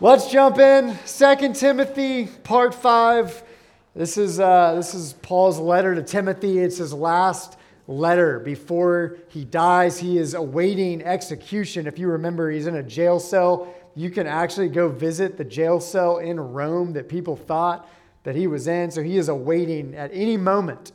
Let's jump in. Second Timothy, part five. This is uh, this is Paul's letter to Timothy. It's his last letter before he dies. He is awaiting execution. If you remember, he's in a jail cell. You can actually go visit the jail cell in Rome that people thought that he was in. So he is awaiting at any moment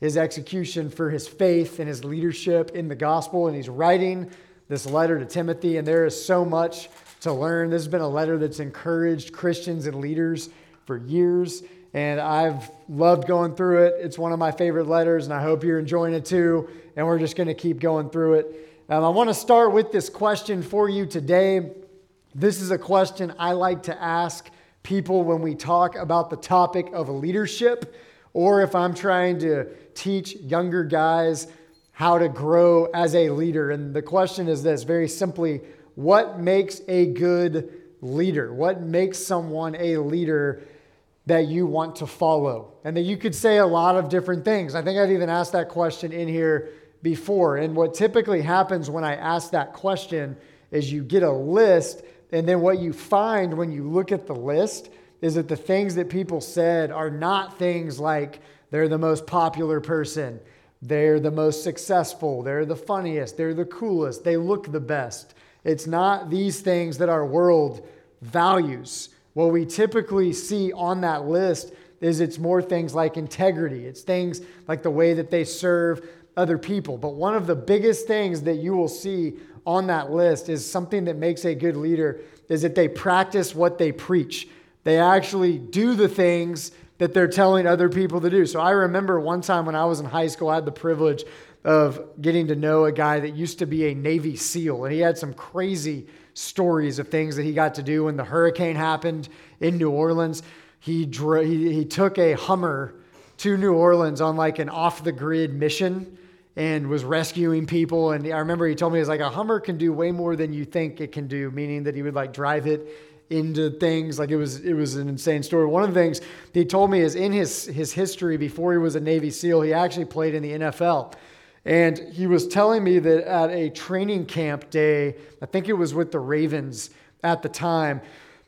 his execution for his faith and his leadership in the gospel. And he's writing this letter to Timothy, and there is so much to learn. This has been a letter that's encouraged Christians and leaders for years, and I've loved going through it. It's one of my favorite letters, and I hope you're enjoying it too. And we're just going to keep going through it. Um, I want to start with this question for you today. This is a question I like to ask people when we talk about the topic of leadership, or if I'm trying to teach younger guys how to grow as a leader. And the question is this very simply what makes a good leader? What makes someone a leader that you want to follow? And that you could say a lot of different things. I think I've even asked that question in here before. And what typically happens when I ask that question is you get a list, and then what you find when you look at the list is that the things that people said are not things like they're the most popular person, they're the most successful, they're the funniest, they're the coolest, they look the best. It's not these things that our world values. What we typically see on that list is it's more things like integrity, it's things like the way that they serve other people. But one of the biggest things that you will see on that list is something that makes a good leader is that they practice what they preach. They actually do the things that they're telling other people to do. So I remember one time when I was in high school, I had the privilege of getting to know a guy that used to be a Navy SEAL, and he had some crazy stories of things that he got to do when the hurricane happened in New Orleans. He, dro- he, he took a Hummer to New Orleans on like an off the grid mission and was rescuing people. And I remember he told me, he was like, a Hummer can do way more than you think it can do, meaning that he would like drive it into things like it was it was an insane story one of the things he told me is in his his history before he was a navy seal he actually played in the nfl and he was telling me that at a training camp day, I think it was with the Ravens at the time,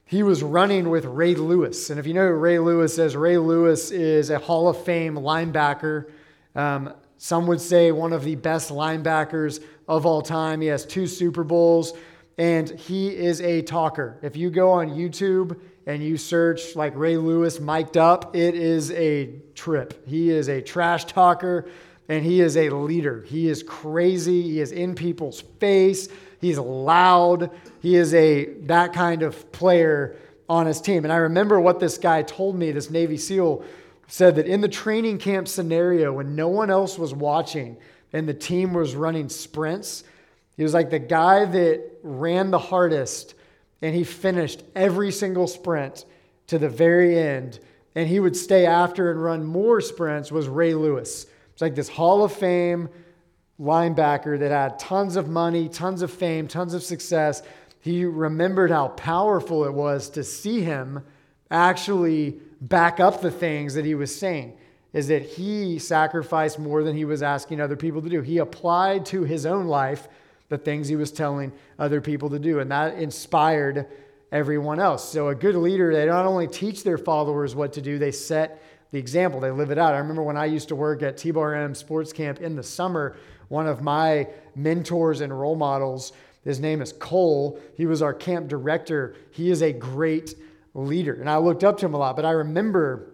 he was running with Ray Lewis. And if you know who Ray Lewis is, Ray Lewis is a Hall of Fame linebacker. Um, some would say one of the best linebackers of all time. He has two Super Bowls, and he is a talker. If you go on YouTube and you search like Ray Lewis mic'd up, it is a trip. He is a trash talker and he is a leader. He is crazy. He is in people's face. He's loud. He is a that kind of player on his team. And I remember what this guy told me, this Navy SEAL said that in the training camp scenario when no one else was watching and the team was running sprints, he was like the guy that ran the hardest and he finished every single sprint to the very end and he would stay after and run more sprints was Ray Lewis. It's like this Hall of Fame linebacker that had tons of money, tons of fame, tons of success. He remembered how powerful it was to see him actually back up the things that he was saying. Is that he sacrificed more than he was asking other people to do. He applied to his own life the things he was telling other people to do, and that inspired everyone else. So, a good leader, they not only teach their followers what to do, they set the example. They live it out. I remember when I used to work at TBRM Sports Camp in the summer, one of my mentors and role models, his name is Cole. He was our camp director. He is a great leader. And I looked up to him a lot, but I remember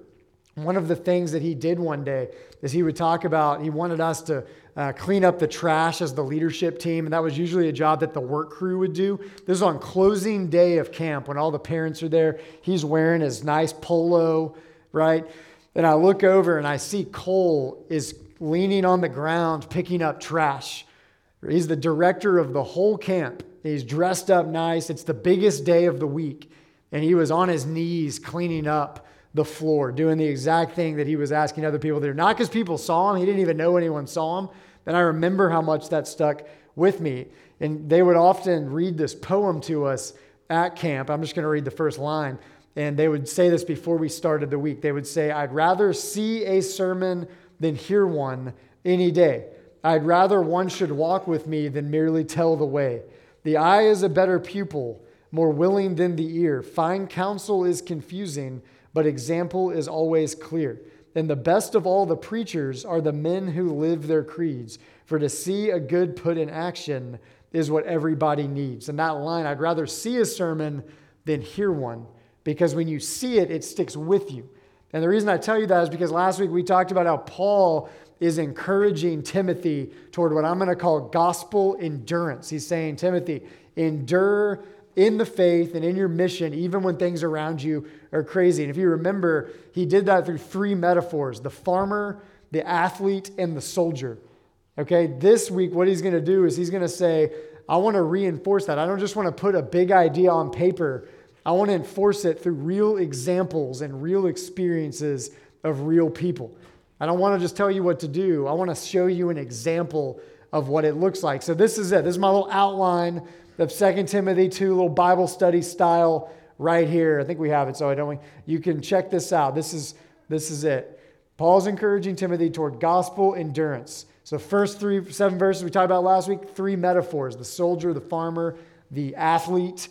one of the things that he did one day is he would talk about he wanted us to uh, clean up the trash as the leadership team and that was usually a job that the work crew would do this is on closing day of camp when all the parents are there he's wearing his nice polo right and I look over and I see Cole is leaning on the ground picking up trash. He's the director of the whole camp. He's dressed up nice. It's the biggest day of the week. And he was on his knees cleaning up the floor, doing the exact thing that he was asking other people to do. Not because people saw him, he didn't even know anyone saw him. And I remember how much that stuck with me. And they would often read this poem to us at camp. I'm just going to read the first line. And they would say this before we started the week. They would say, I'd rather see a sermon than hear one any day. I'd rather one should walk with me than merely tell the way. The eye is a better pupil, more willing than the ear. Fine counsel is confusing, but example is always clear. And the best of all the preachers are the men who live their creeds. For to see a good put in action is what everybody needs. And that line, I'd rather see a sermon than hear one, because when you see it, it sticks with you. And the reason I tell you that is because last week we talked about how Paul is encouraging Timothy toward what I'm going to call gospel endurance. He's saying, Timothy, endure in the faith and in your mission, even when things around you are crazy. And if you remember, he did that through three metaphors the farmer, the athlete, and the soldier. Okay, this week, what he's going to do is he's going to say, I want to reinforce that. I don't just want to put a big idea on paper, I want to enforce it through real examples and real experiences of real people. I don't want to just tell you what to do, I want to show you an example of what it looks like. So, this is it. This is my little outline of 2 Timothy 2, little Bible study style right here. I think we have it, so I don't. You can check this out. This is this is it. Paul's encouraging Timothy toward gospel endurance. So first three seven verses we talked about last week, three metaphors: the soldier, the farmer, the athlete.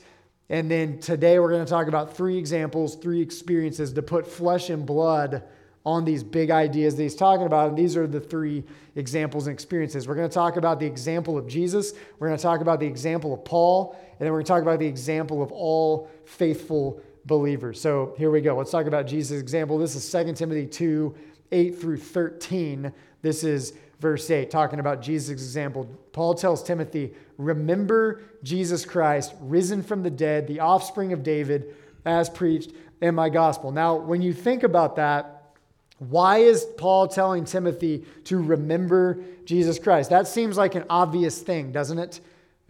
And then today we're going to talk about three examples, three experiences to put flesh and blood on these big ideas that he's talking about. And these are the three examples and experiences. We're going to talk about the example of Jesus, we're going to talk about the example of Paul, and then we're going to talk about the example of all faithful believers. So here we go. Let's talk about Jesus' example. This is 2 Timothy 2 8 through 13. This is verse 8, talking about Jesus' example. Paul tells Timothy, Remember Jesus Christ, risen from the dead, the offspring of David, as preached in my gospel. Now, when you think about that, why is Paul telling Timothy to remember Jesus Christ? That seems like an obvious thing, doesn't it?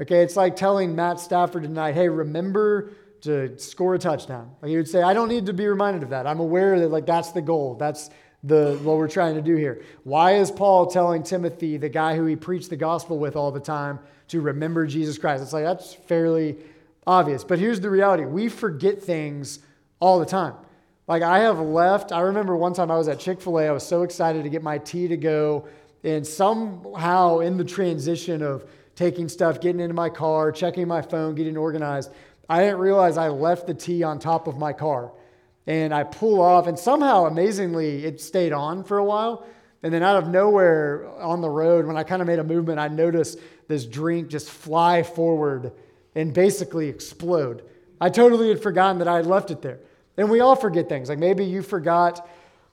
Okay, it's like telling Matt Stafford tonight, hey, remember to score a touchdown. Like he would say, I don't need to be reminded of that. I'm aware that like that's the goal. That's the what we're trying to do here. Why is Paul telling Timothy, the guy who he preached the gospel with all the time, to remember Jesus Christ? It's like that's fairly obvious. But here's the reality. We forget things all the time. Like I have left. I remember one time I was at Chick fil A. I was so excited to get my tea to go. And somehow in the transition of taking stuff, getting into my car, checking my phone, getting organized, I didn't realize I left the tea on top of my car. And I pull off, and somehow, amazingly, it stayed on for a while. And then out of nowhere on the road, when I kind of made a movement, I noticed this drink just fly forward and basically explode. I totally had forgotten that I had left it there. And we all forget things. Like maybe you forgot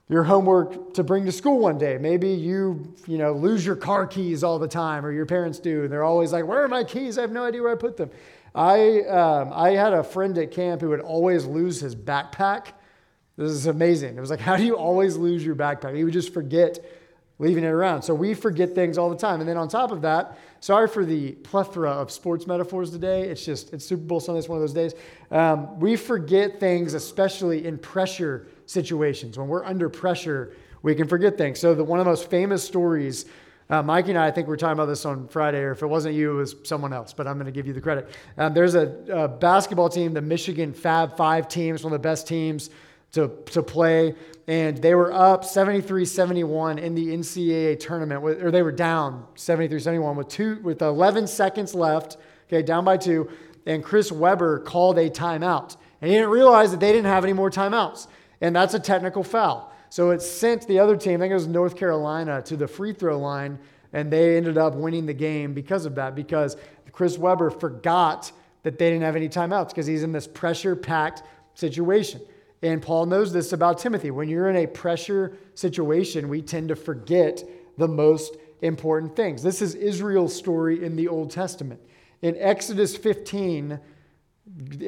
your homework to bring to school one day. Maybe you, you know, lose your car keys all the time, or your parents do. And they're always like, "Where are my keys? I have no idea where I put them." I um, I had a friend at camp who would always lose his backpack. This is amazing. It was like, how do you always lose your backpack? You would just forget leaving it around. So we forget things all the time. And then on top of that, sorry for the plethora of sports metaphors today. It's just, it's Super Bowl Sunday, it's one of those days. Um, we forget things, especially in pressure situations. When we're under pressure, we can forget things. So the, one of the most famous stories, uh, Mikey and I, I think we are talking about this on Friday, or if it wasn't you, it was someone else, but I'm going to give you the credit. Um, there's a, a basketball team, the Michigan Fab Five team, it's one of the best teams to, to play. And they were up 73 71 in the NCAA tournament, or they were down 73 71 with, two, with 11 seconds left, okay, down by two. And Chris Webber called a timeout. And he didn't realize that they didn't have any more timeouts. And that's a technical foul. So it sent the other team, I think it was North Carolina, to the free throw line. And they ended up winning the game because of that, because Chris Webber forgot that they didn't have any timeouts because he's in this pressure packed situation. And Paul knows this about Timothy. When you're in a pressure situation, we tend to forget the most important things. This is Israel's story in the Old Testament. In Exodus 15,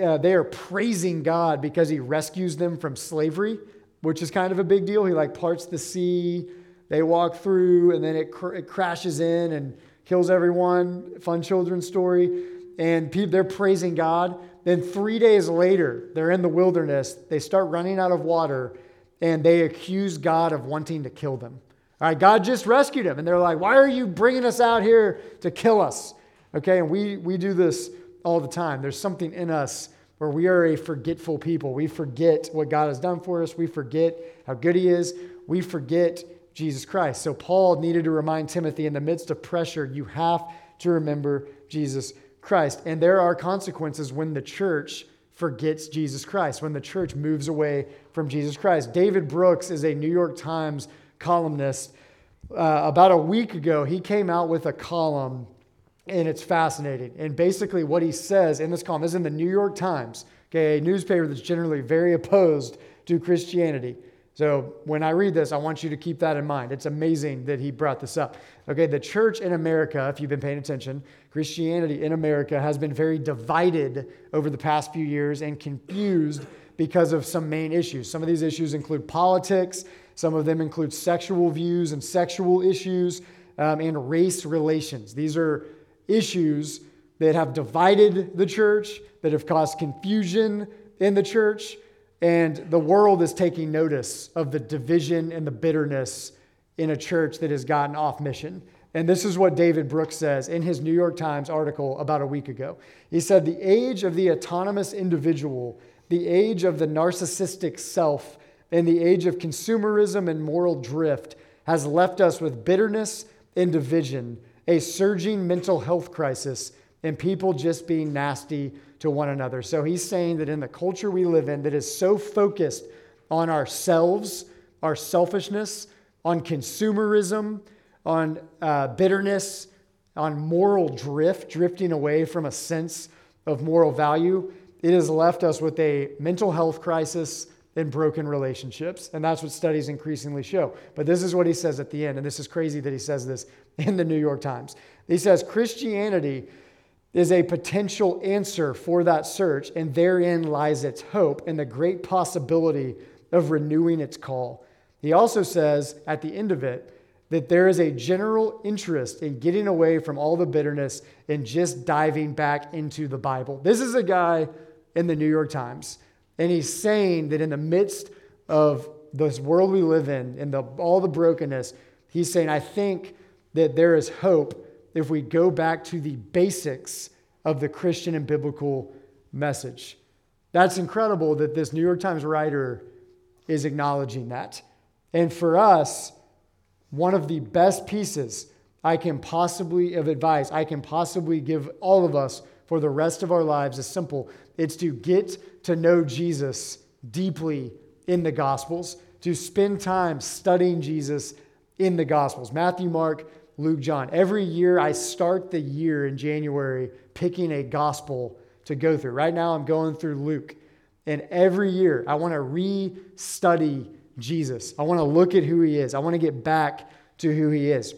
uh, they are praising God because he rescues them from slavery, which is kind of a big deal. He like parts the sea, they walk through, and then it, cr- it crashes in and kills everyone. Fun children's story. And they're praising God. Then three days later, they're in the wilderness. They start running out of water and they accuse God of wanting to kill them. All right, God just rescued them. And they're like, why are you bringing us out here to kill us? Okay, and we, we do this all the time. There's something in us where we are a forgetful people. We forget what God has done for us, we forget how good He is, we forget Jesus Christ. So Paul needed to remind Timothy in the midst of pressure, you have to remember Jesus Christ. And there are consequences when the church forgets Jesus Christ, when the church moves away from Jesus Christ. David Brooks is a New York Times columnist. Uh, about a week ago, he came out with a column, and it's fascinating. And basically, what he says in this column is in the New York Times, okay, a newspaper that's generally very opposed to Christianity. So when I read this, I want you to keep that in mind. It's amazing that he brought this up. Okay, the church in America, if you've been paying attention, Christianity in America has been very divided over the past few years and confused because of some main issues. Some of these issues include politics, some of them include sexual views and sexual issues, um, and race relations. These are issues that have divided the church, that have caused confusion in the church and the world is taking notice of the division and the bitterness in a church that has gotten off mission. And this is what David Brooks says in his New York Times article about a week ago. He said, The age of the autonomous individual, the age of the narcissistic self, and the age of consumerism and moral drift has left us with bitterness and division, a surging mental health crisis, and people just being nasty to one another. So he's saying that in the culture we live in that is so focused on ourselves, our selfishness, on consumerism, on uh, bitterness, on moral drift, drifting away from a sense of moral value, it has left us with a mental health crisis and broken relationships. And that's what studies increasingly show. But this is what he says at the end, and this is crazy that he says this in the New York Times. He says Christianity is a potential answer for that search, and therein lies its hope and the great possibility of renewing its call. He also says at the end of it that there is a general interest in getting away from all the bitterness and just diving back into the Bible. This is a guy in the New York Times, and he's saying that in the midst of this world we live in and the, all the brokenness, he's saying, I think that there is hope if we go back to the basics of the Christian and biblical message. That's incredible that this New York Times writer is acknowledging that. And for us, one of the best pieces I can possibly of advice I can possibly give all of us for the rest of our lives is simple. It's to get to know Jesus deeply in the Gospels, to spend time studying Jesus in the Gospels. Matthew, Mark, Luke, John. Every year I start the year in January picking a gospel to go through. Right now I'm going through Luke. And every year I want to re study Jesus. I want to look at who he is. I want to get back to who he is.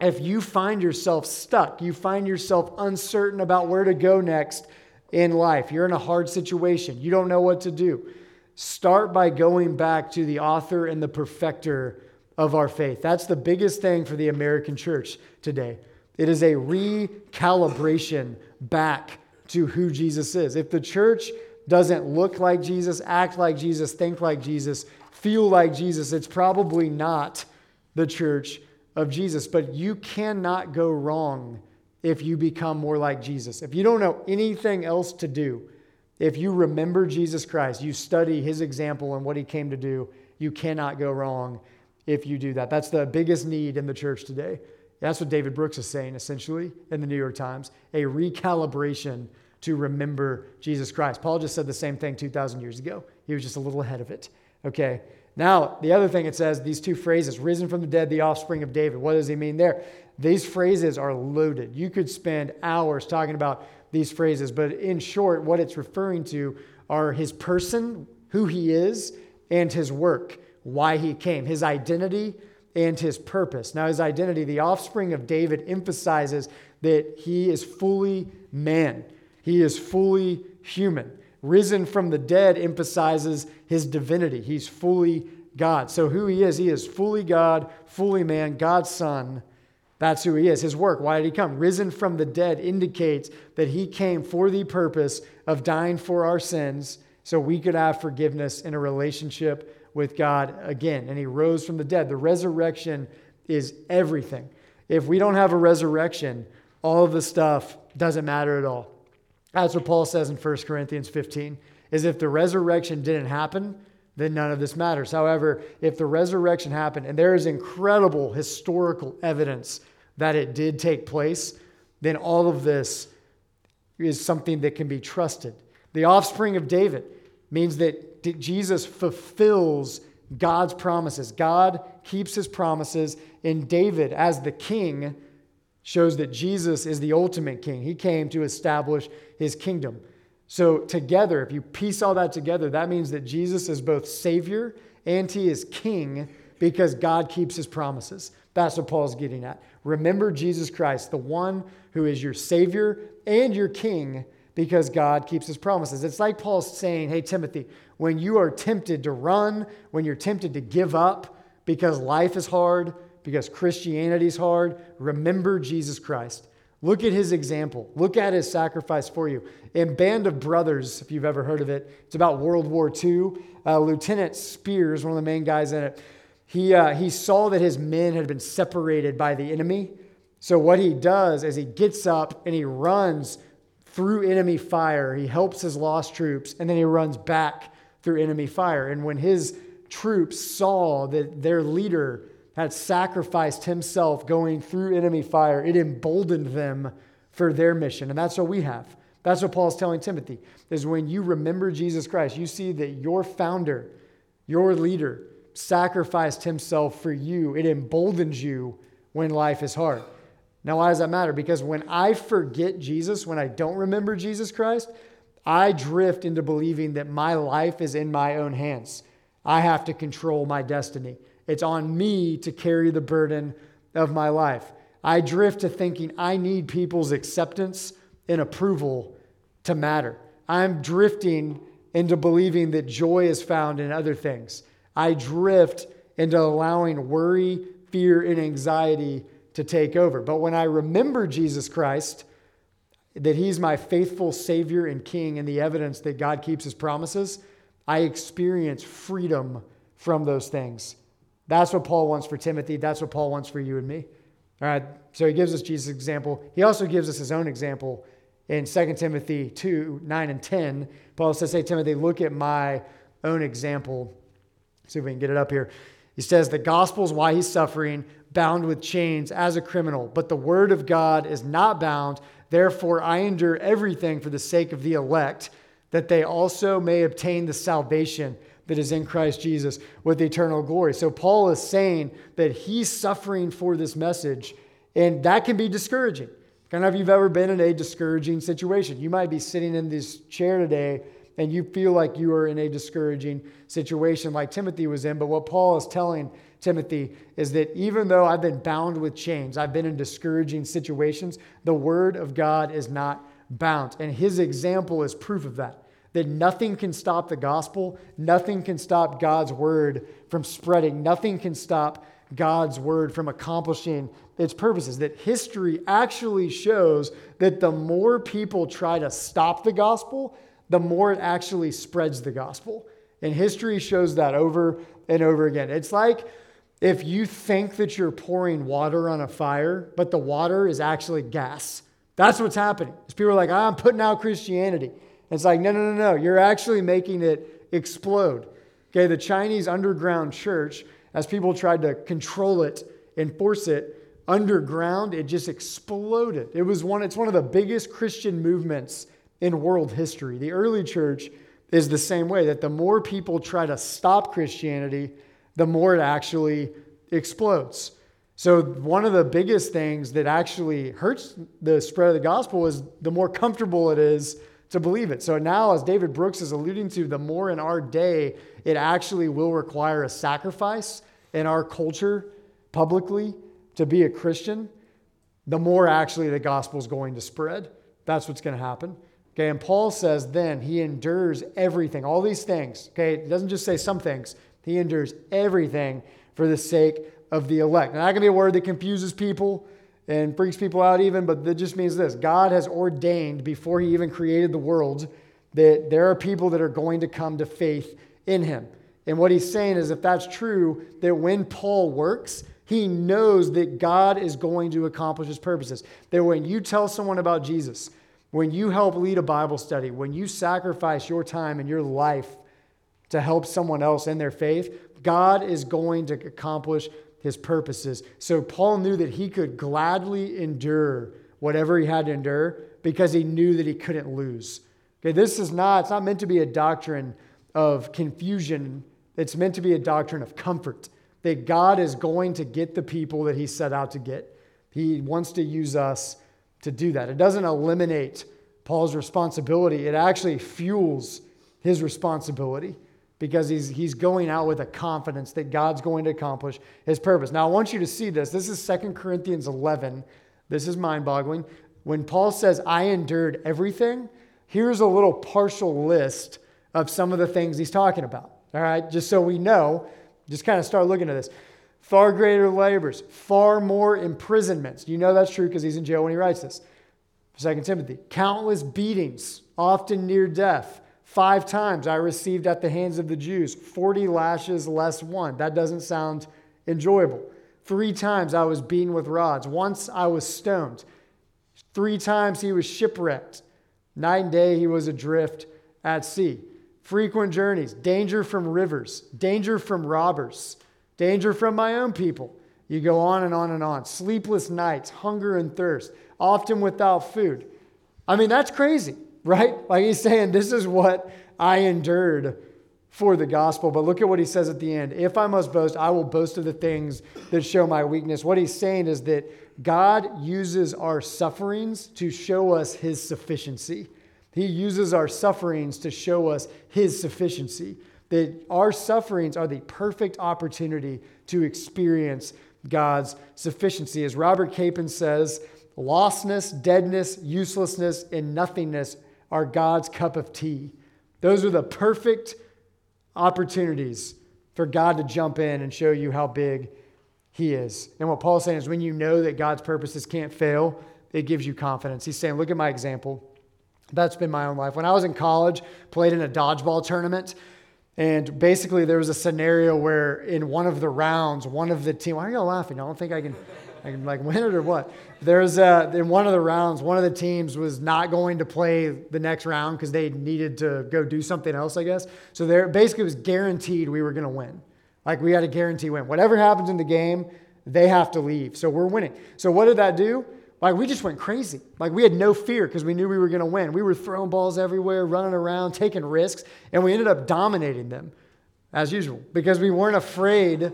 If you find yourself stuck, you find yourself uncertain about where to go next in life, you're in a hard situation, you don't know what to do, start by going back to the author and the perfecter of our faith. That's the biggest thing for the American church today. It is a recalibration back to who Jesus is. If the church doesn't look like Jesus, act like Jesus, think like Jesus, feel like Jesus, it's probably not the church of Jesus. But you cannot go wrong if you become more like Jesus. If you don't know anything else to do, if you remember Jesus Christ, you study his example and what he came to do, you cannot go wrong if you do that. That's the biggest need in the church today. That's what David Brooks is saying, essentially, in the New York Times a recalibration to remember Jesus Christ. Paul just said the same thing 2,000 years ago. He was just a little ahead of it. Okay. Now, the other thing it says, these two phrases, risen from the dead, the offspring of David. What does he mean there? These phrases are loaded. You could spend hours talking about these phrases, but in short, what it's referring to are his person, who he is, and his work why he came, his identity and his purpose. Now, his identity, the offspring of David, emphasizes that he is fully man, he is fully human. Risen from the dead emphasizes his divinity. He's fully God. So, who he is, he is fully God, fully man, God's Son. That's who he is. His work, why did he come? Risen from the dead indicates that he came for the purpose of dying for our sins so we could have forgiveness in a relationship with God again, and he rose from the dead. The resurrection is everything. If we don't have a resurrection, all of the stuff doesn't matter at all. That's what Paul says in 1 Corinthians 15 is if the resurrection didn't happen, then none of this matters. However, if the resurrection happened and there is incredible historical evidence that it did take place, then all of this is something that can be trusted. The offspring of David means that Jesus fulfills God's promises. God keeps his promises, and David, as the king, shows that Jesus is the ultimate king. He came to establish his kingdom. So, together, if you piece all that together, that means that Jesus is both Savior and he is King because God keeps his promises. That's what Paul's getting at. Remember Jesus Christ, the one who is your Savior and your King because God keeps his promises. It's like Paul's saying, Hey, Timothy, when you are tempted to run, when you're tempted to give up because life is hard, because Christianity is hard, remember Jesus Christ. Look at his example. Look at his sacrifice for you. In Band of Brothers, if you've ever heard of it, it's about World War II. Uh, Lieutenant Speirs, one of the main guys in it, he, uh, he saw that his men had been separated by the enemy. So, what he does is he gets up and he runs through enemy fire. He helps his lost troops, and then he runs back through enemy fire. And when his troops saw that their leader had sacrificed himself going through enemy fire, it emboldened them for their mission. And that's what we have. That's what Paul's telling Timothy is when you remember Jesus Christ, you see that your founder, your leader, sacrificed himself for you. It emboldens you when life is hard. Now, why does that matter? Because when I forget Jesus, when I don't remember Jesus Christ, I drift into believing that my life is in my own hands. I have to control my destiny. It's on me to carry the burden of my life. I drift to thinking I need people's acceptance and approval to matter. I'm drifting into believing that joy is found in other things. I drift into allowing worry, fear, and anxiety to take over. But when I remember Jesus Christ, that he's my faithful Savior and King, and the evidence that God keeps his promises, I experience freedom from those things. That's what Paul wants for Timothy. That's what Paul wants for you and me. All right, so he gives us Jesus' example. He also gives us his own example in 2 Timothy 2 9 and 10. Paul says, Hey, Timothy, look at my own example. See if we can get it up here. He says, The gospel is why he's suffering, bound with chains as a criminal, but the word of God is not bound. Therefore, I endure everything for the sake of the elect, that they also may obtain the salvation that is in Christ Jesus with eternal glory. So, Paul is saying that he's suffering for this message, and that can be discouraging. I don't know if you've ever been in a discouraging situation. You might be sitting in this chair today and you feel like you are in a discouraging situation like Timothy was in. But what Paul is telling Timothy is that even though I've been bound with chains, I've been in discouraging situations, the word of God is not bound. And his example is proof of that. That nothing can stop the gospel, nothing can stop God's word from spreading, nothing can stop God's word from accomplishing its purposes. That history actually shows that the more people try to stop the gospel, the more it actually spreads the gospel. And history shows that over and over again. It's like if you think that you're pouring water on a fire, but the water is actually gas. That's what's happening. people are like, I'm putting out Christianity. And it's like, no, no, no, no. You're actually making it explode. Okay, the Chinese underground church, as people tried to control it and force it underground, it just exploded. It was one, it's one of the biggest Christian movements in world history. The early church is the same way that the more people try to stop Christianity, the more it actually explodes. So, one of the biggest things that actually hurts the spread of the gospel is the more comfortable it is to believe it. So, now, as David Brooks is alluding to, the more in our day it actually will require a sacrifice in our culture publicly to be a Christian, the more actually the gospel is going to spread. That's what's going to happen. Okay, and Paul says then he endures everything, all these things. Okay, it doesn't just say some things, he endures everything for the sake of the elect. Now, that can be a word that confuses people and freaks people out, even, but that just means this God has ordained before He even created the world that there are people that are going to come to faith in Him. And what He's saying is, if that's true, that when Paul works, he knows that God is going to accomplish His purposes. That when you tell someone about Jesus, when you help lead a Bible study, when you sacrifice your time and your life to help someone else in their faith, God is going to accomplish his purposes. So Paul knew that he could gladly endure whatever he had to endure because he knew that he couldn't lose. Okay, this is not, it's not meant to be a doctrine of confusion. It's meant to be a doctrine of comfort that God is going to get the people that he set out to get. He wants to use us to do that. It doesn't eliminate Paul's responsibility, it actually fuels his responsibility because he's, he's going out with a confidence that God's going to accomplish his purpose. Now, I want you to see this. This is 2 Corinthians 11. This is mind boggling. When Paul says, I endured everything, here's a little partial list of some of the things he's talking about. All right, just so we know, just kind of start looking at this. Far greater labors, far more imprisonments. You know that's true because he's in jail when he writes this. 2 Timothy, countless beatings, often near death Five times I received at the hands of the Jews 40 lashes less one. That doesn't sound enjoyable. Three times I was beaten with rods. Once I was stoned. Three times he was shipwrecked. Night and day he was adrift at sea. Frequent journeys, danger from rivers, danger from robbers, danger from my own people. You go on and on and on. Sleepless nights, hunger and thirst, often without food. I mean, that's crazy right? Like he's saying, this is what I endured for the gospel. But look at what he says at the end. If I must boast, I will boast of the things that show my weakness. What he's saying is that God uses our sufferings to show us his sufficiency. He uses our sufferings to show us his sufficiency. That our sufferings are the perfect opportunity to experience God's sufficiency. As Robert Capon says, lostness, deadness, uselessness, and nothingness are God's cup of tea. Those are the perfect opportunities for God to jump in and show you how big He is. And what Paul's saying is when you know that God's purposes can't fail, it gives you confidence. He's saying, look at my example. That's been my own life. When I was in college, played in a dodgeball tournament, and basically there was a scenario where in one of the rounds, one of the team, why are y'all laughing? I don't think I can I like win it or what? There's uh, in one of the rounds, one of the teams was not going to play the next round because they needed to go do something else, I guess. So there basically was guaranteed we were going to win. Like we had a guarantee win. Whatever happens in the game, they have to leave. So we're winning. So what did that do? Like we just went crazy. Like we had no fear because we knew we were going to win. We were throwing balls everywhere, running around, taking risks, and we ended up dominating them as usual because we weren't afraid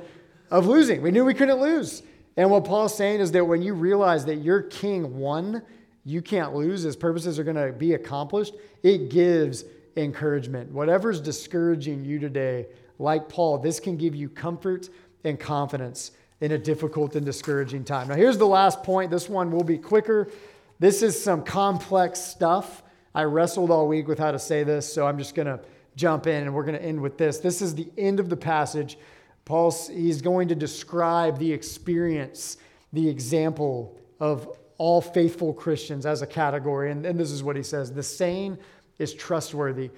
of losing. We knew we couldn't lose. And what Paul's saying is that when you realize that your king won, you can't lose, his purposes are going to be accomplished, it gives encouragement. Whatever's discouraging you today, like Paul, this can give you comfort and confidence in a difficult and discouraging time. Now, here's the last point. This one will be quicker. This is some complex stuff. I wrestled all week with how to say this, so I'm just going to jump in and we're going to end with this. This is the end of the passage. Paul, he's going to describe the experience, the example of all faithful Christians as a category. And, and this is what he says The saying is trustworthy.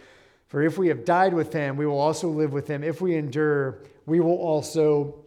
For if we have died with him, we will also live with him. If we endure, we will also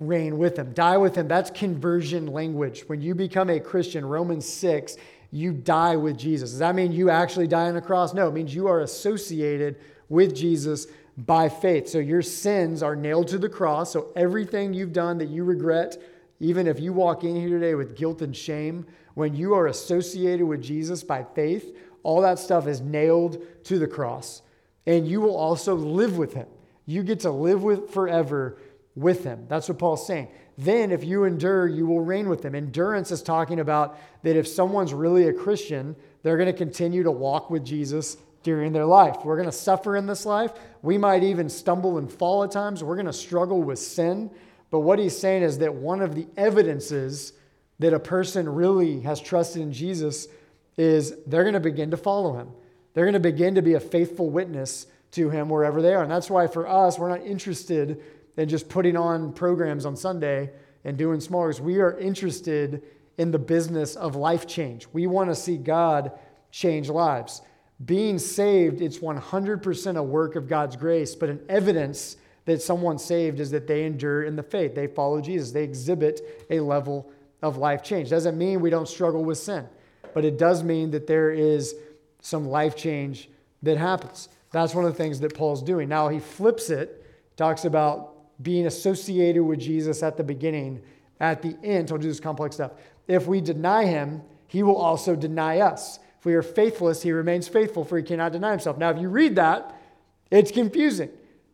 reign with him. Die with him, that's conversion language. When you become a Christian, Romans 6, you die with Jesus. Does that mean you actually die on the cross? No, it means you are associated with Jesus by faith. So your sins are nailed to the cross. So everything you've done that you regret, even if you walk in here today with guilt and shame, when you are associated with Jesus by faith, all that stuff is nailed to the cross. And you will also live with him. You get to live with forever with him. That's what Paul's saying. Then, if you endure, you will reign with him. Endurance is talking about that if someone's really a Christian, they're going to continue to walk with Jesus during their life. We're going to suffer in this life. We might even stumble and fall at times. We're going to struggle with sin. But what he's saying is that one of the evidences that a person really has trusted in Jesus is they're going to begin to follow him. They're going to begin to be a faithful witness to him wherever they are. And that's why for us, we're not interested in just putting on programs on Sunday and doing small groups. We are interested in the business of life change. We want to see God change lives being saved, it's 100% a work of God's grace, but an evidence that someone's saved is that they endure in the faith. They follow Jesus. They exhibit a level of life change. Doesn't mean we don't struggle with sin, but it does mean that there is some life change that happens. That's one of the things that Paul's doing. Now he flips it, talks about being associated with Jesus at the beginning, at the end, he'll do this complex stuff. If we deny him, he will also deny us. We are faithless, he remains faithful, for he cannot deny himself. Now, if you read that, it's confusing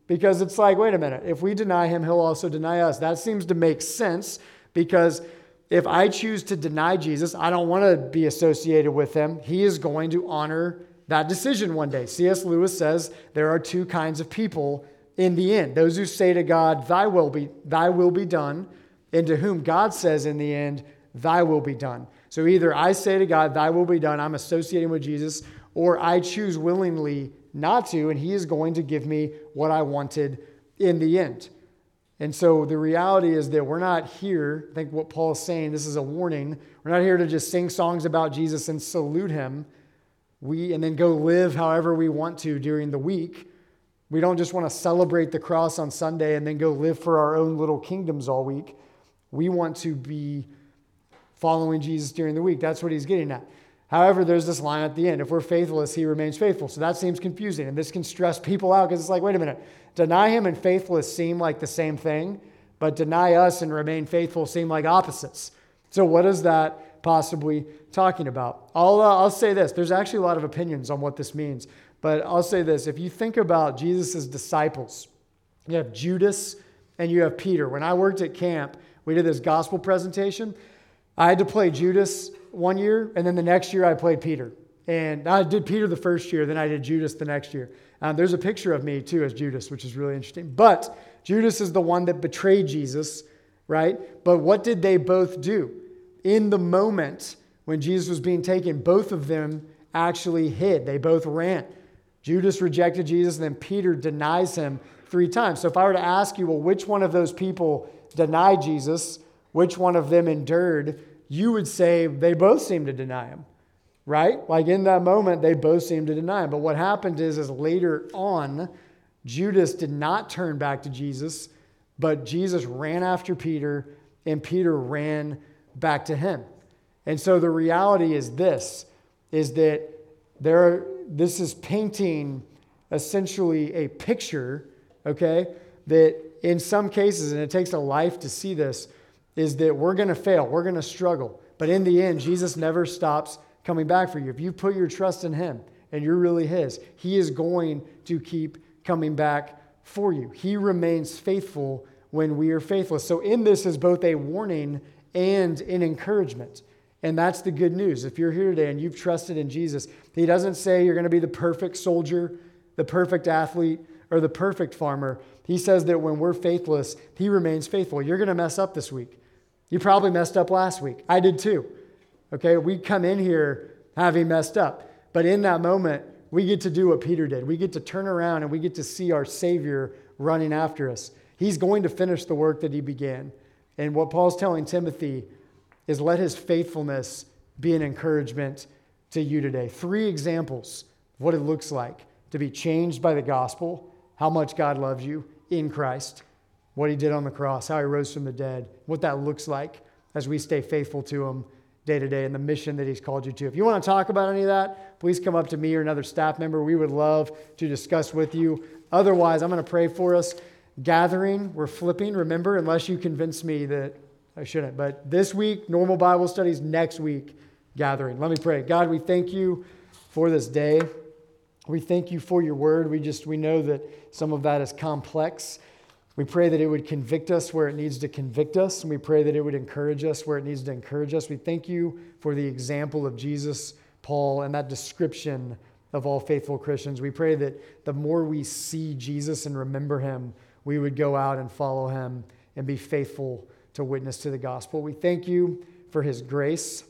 because it's like, wait a minute, if we deny him, he'll also deny us. That seems to make sense because if I choose to deny Jesus, I don't want to be associated with him. He is going to honor that decision one day. C.S. Lewis says there are two kinds of people in the end those who say to God, Thy will be, thy will be done, and to whom God says in the end, Thy will be done. So either I say to God, Thy will be done, I'm associating with Jesus, or I choose willingly not to, and He is going to give me what I wanted in the end. And so the reality is that we're not here, I think what Paul is saying, this is a warning. We're not here to just sing songs about Jesus and salute Him. We, and then go live however we want to during the week. We don't just want to celebrate the cross on Sunday and then go live for our own little kingdoms all week. We want to be following Jesus during the week. That's what he's getting at. However, there's this line at the end if we're faithless, he remains faithful. So that seems confusing. And this can stress people out because it's like, wait a minute, deny him and faithless seem like the same thing, but deny us and remain faithful seem like opposites. So, what is that possibly talking about? I'll, uh, I'll say this there's actually a lot of opinions on what this means, but I'll say this. If you think about Jesus' disciples, you have Judas and you have Peter. When I worked at camp, we did this gospel presentation. I had to play Judas one year, and then the next year I played Peter. And I did Peter the first year, then I did Judas the next year. Um, there's a picture of me too as Judas, which is really interesting. But Judas is the one that betrayed Jesus, right? But what did they both do? In the moment when Jesus was being taken, both of them actually hid. They both ran. Judas rejected Jesus, and then Peter denies him three times. So if I were to ask you, well, which one of those people denied Jesus? Which one of them endured? you would say they both seem to deny him, right? Like in that moment, they both seem to deny him. But what happened is, is later on, Judas did not turn back to Jesus, but Jesus ran after Peter, and Peter ran back to him. And so the reality is this is that there are, this is painting essentially a picture, okay, that in some cases, and it takes a life to see this, is that we're going to fail, we're going to struggle. But in the end, Jesus never stops coming back for you. If you put your trust in Him and you're really His, He is going to keep coming back for you. He remains faithful when we are faithless. So, in this is both a warning and an encouragement. And that's the good news. If you're here today and you've trusted in Jesus, He doesn't say you're going to be the perfect soldier, the perfect athlete, or the perfect farmer. He says that when we're faithless, He remains faithful. You're going to mess up this week. You probably messed up last week. I did too. Okay, we come in here having messed up. But in that moment, we get to do what Peter did. We get to turn around and we get to see our Savior running after us. He's going to finish the work that he began. And what Paul's telling Timothy is let his faithfulness be an encouragement to you today. Three examples of what it looks like to be changed by the gospel, how much God loves you in Christ, what he did on the cross, how he rose from the dead, what that looks like as we stay faithful to him day to day and the mission that he's called you to. If you want to talk about any of that, please come up to me or another staff member. We would love to discuss with you. Otherwise, I'm going to pray for us. Gathering, we're flipping, remember, unless you convince me that I shouldn't. But this week, normal Bible studies, next week, gathering. Let me pray. God, we thank you for this day. We thank you for your word. We just we know that some of that is complex. We pray that it would convict us where it needs to convict us, and we pray that it would encourage us where it needs to encourage us. We thank you for the example of Jesus, Paul, and that description of all faithful Christians. We pray that the more we see Jesus and remember him, we would go out and follow him and be faithful to witness to the gospel. We thank you for his grace.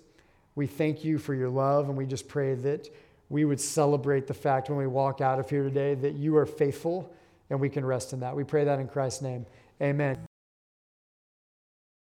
We thank you for your love, and we just pray that we would celebrate the fact when we walk out of here today that you are faithful and we can rest in that. We pray that in Christ's name. Amen.